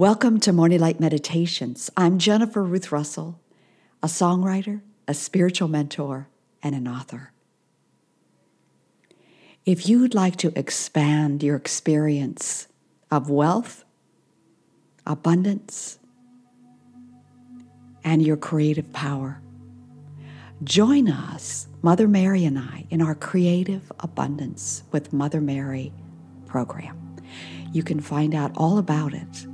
Welcome to Morning Light Meditations. I'm Jennifer Ruth Russell, a songwriter, a spiritual mentor, and an author. If you'd like to expand your experience of wealth, abundance, and your creative power, join us, Mother Mary and I, in our Creative Abundance with Mother Mary program. You can find out all about it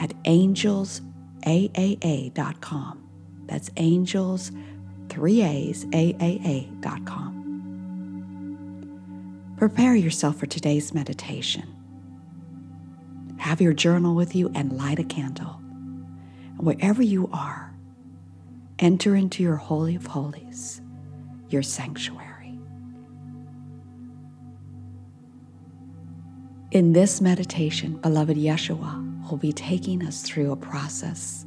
at angelsAAA.com. That's angels, three A's, AAA.com. Prepare yourself for today's meditation. Have your journal with you and light a candle. And wherever you are, enter into your Holy of Holies, your sanctuary. In this meditation, beloved Yeshua will be taking us through a process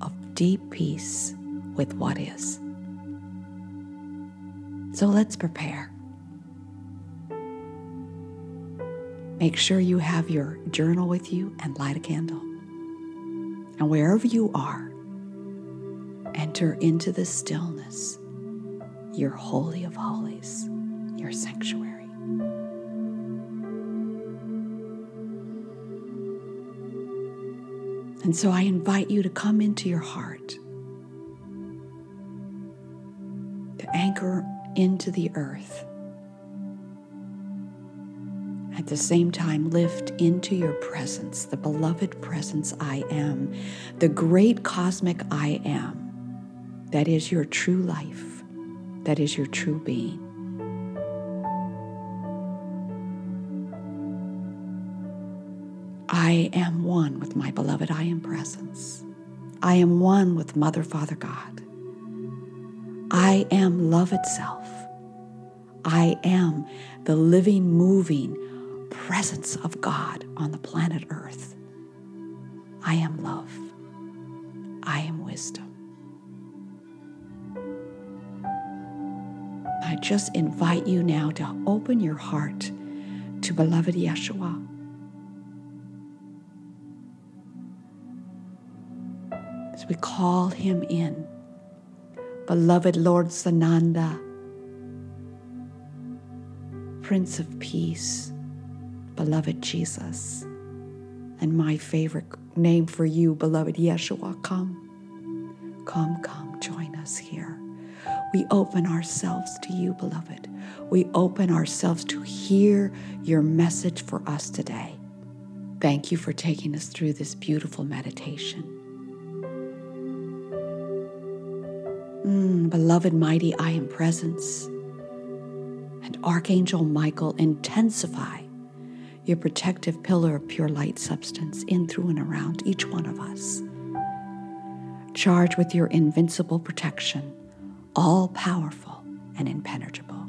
of deep peace with what is. So let's prepare. Make sure you have your journal with you and light a candle. And wherever you are, enter into the stillness, your Holy of Holies, your sanctuary. And so I invite you to come into your heart, to anchor into the earth. At the same time, lift into your presence, the beloved presence I am, the great cosmic I am, that is your true life, that is your true being. I am one with my beloved I am presence. I am one with Mother, Father, God. I am love itself. I am the living, moving presence of God on the planet Earth. I am love. I am wisdom. I just invite you now to open your heart to beloved Yeshua. We call him in. Beloved Lord Sananda, Prince of Peace, beloved Jesus, and my favorite name for you, beloved Yeshua, come. Come, come, join us here. We open ourselves to you, beloved. We open ourselves to hear your message for us today. Thank you for taking us through this beautiful meditation. Mm, beloved, mighty I am presence. And Archangel Michael, intensify your protective pillar of pure light substance in, through, and around each one of us. Charge with your invincible protection, all powerful and impenetrable.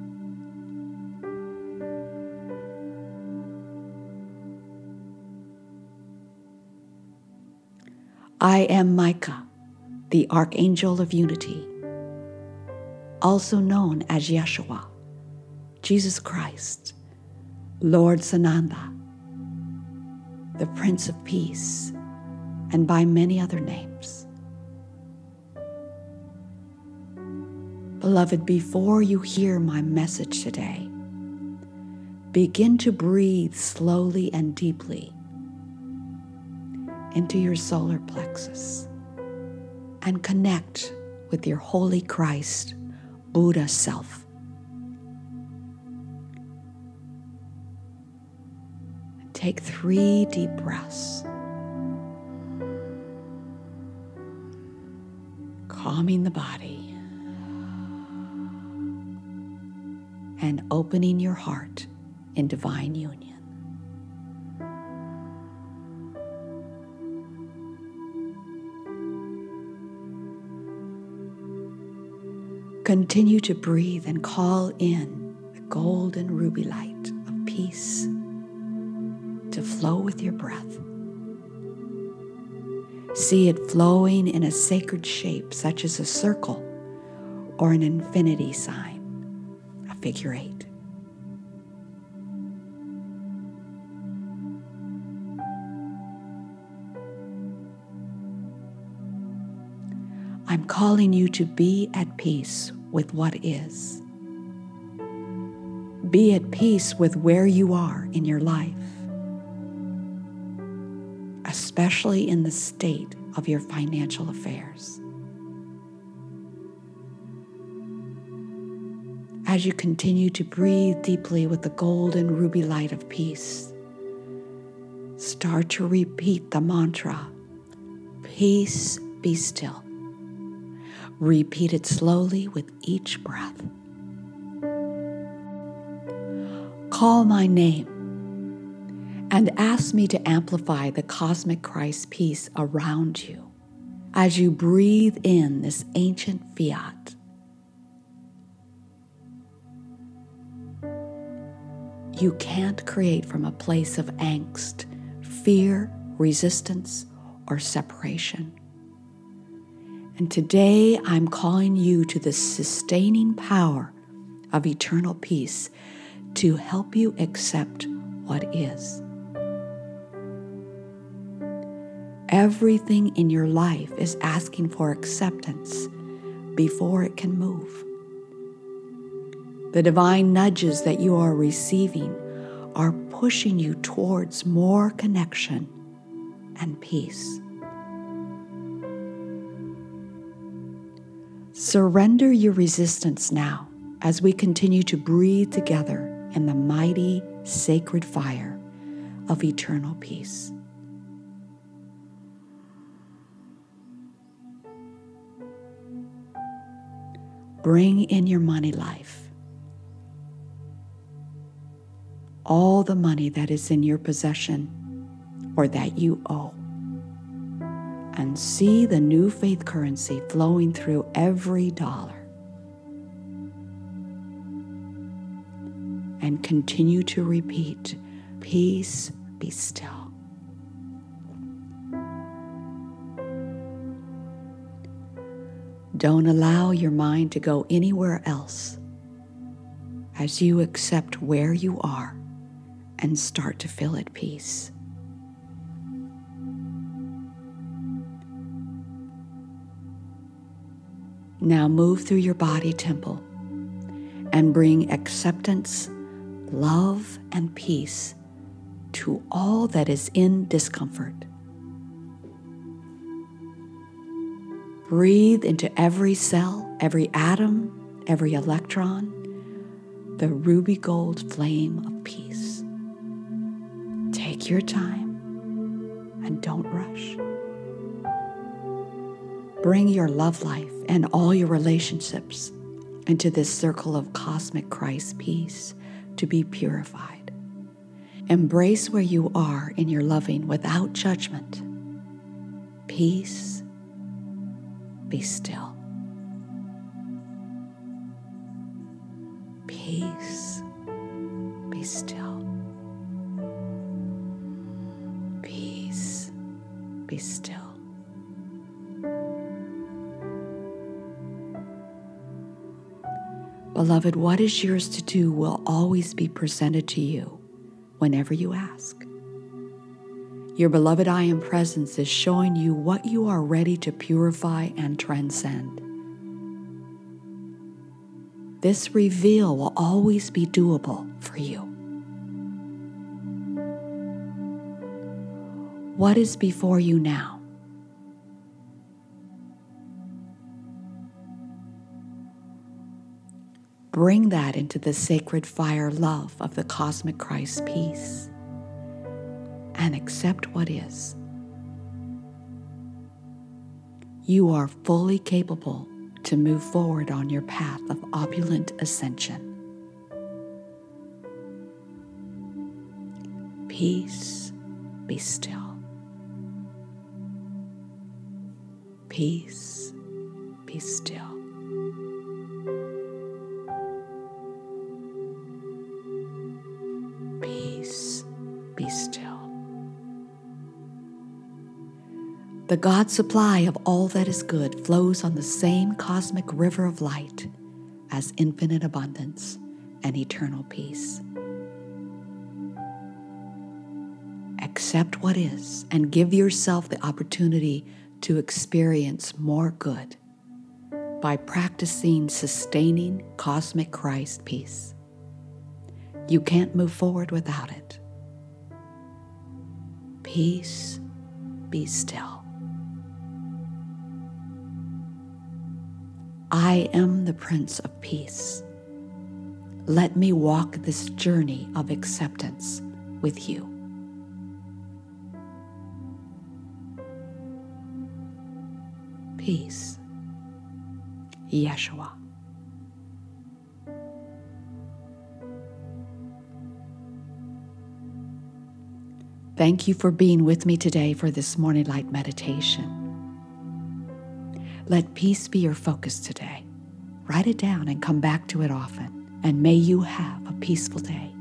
I am Micah, the Archangel of Unity also known as Yeshua, Jesus Christ, Lord Sananda, the Prince of Peace, and by many other names. Beloved, before you hear my message today, begin to breathe slowly and deeply into your solar plexus and connect with your holy Christ Buddha self. Take three deep breaths, calming the body and opening your heart in divine union. Continue to breathe and call in the golden ruby light of peace to flow with your breath. See it flowing in a sacred shape, such as a circle or an infinity sign, a figure eight. I'm calling you to be at peace with what is. Be at peace with where you are in your life, especially in the state of your financial affairs. As you continue to breathe deeply with the golden ruby light of peace, start to repeat the mantra Peace, be still. Repeat it slowly with each breath. Call my name and ask me to amplify the cosmic Christ peace around you as you breathe in this ancient fiat. You can't create from a place of angst, fear, resistance, or separation. And today I'm calling you to the sustaining power of eternal peace to help you accept what is. Everything in your life is asking for acceptance before it can move. The divine nudges that you are receiving are pushing you towards more connection and peace. Surrender your resistance now as we continue to breathe together in the mighty, sacred fire of eternal peace. Bring in your money life. All the money that is in your possession or that you owe and see the new faith currency flowing through every dollar. And continue to repeat, Peace, be still. Don't allow your mind to go anywhere else as you accept where you are and start to feel at peace. Now move through your body temple and bring acceptance, love, and peace to all that is in discomfort. Breathe into every cell, every atom, every electron, the ruby gold flame of peace. Take your time and don't rush. Bring your love life and all your relationships into this circle of cosmic Christ peace to be purified. Embrace where you are in your loving without judgment. Peace, be still. Peace, be still. Peace, be still. Beloved, what is yours to do will always be presented to you whenever you ask. Your beloved I am presence is showing you what you are ready to purify and transcend. This reveal will always be doable for you. What is before you now? Bring that into the sacred fire love of the cosmic Christ peace and accept what is. You are fully capable to move forward on your path of opulent ascension. Peace, be still. Peace, be still. The God supply of all that is good flows on the same cosmic river of light as infinite abundance and eternal peace. Accept what is and give yourself the opportunity to experience more good by practicing sustaining cosmic Christ peace. You can't move forward without it. Peace, be still. I am the Prince of Peace. Let me walk this journey of acceptance with you. Peace. Yeshua. Thank you for being with me today for this morning light meditation. Let peace be your focus today. Write it down and come back to it often. And may you have a peaceful day.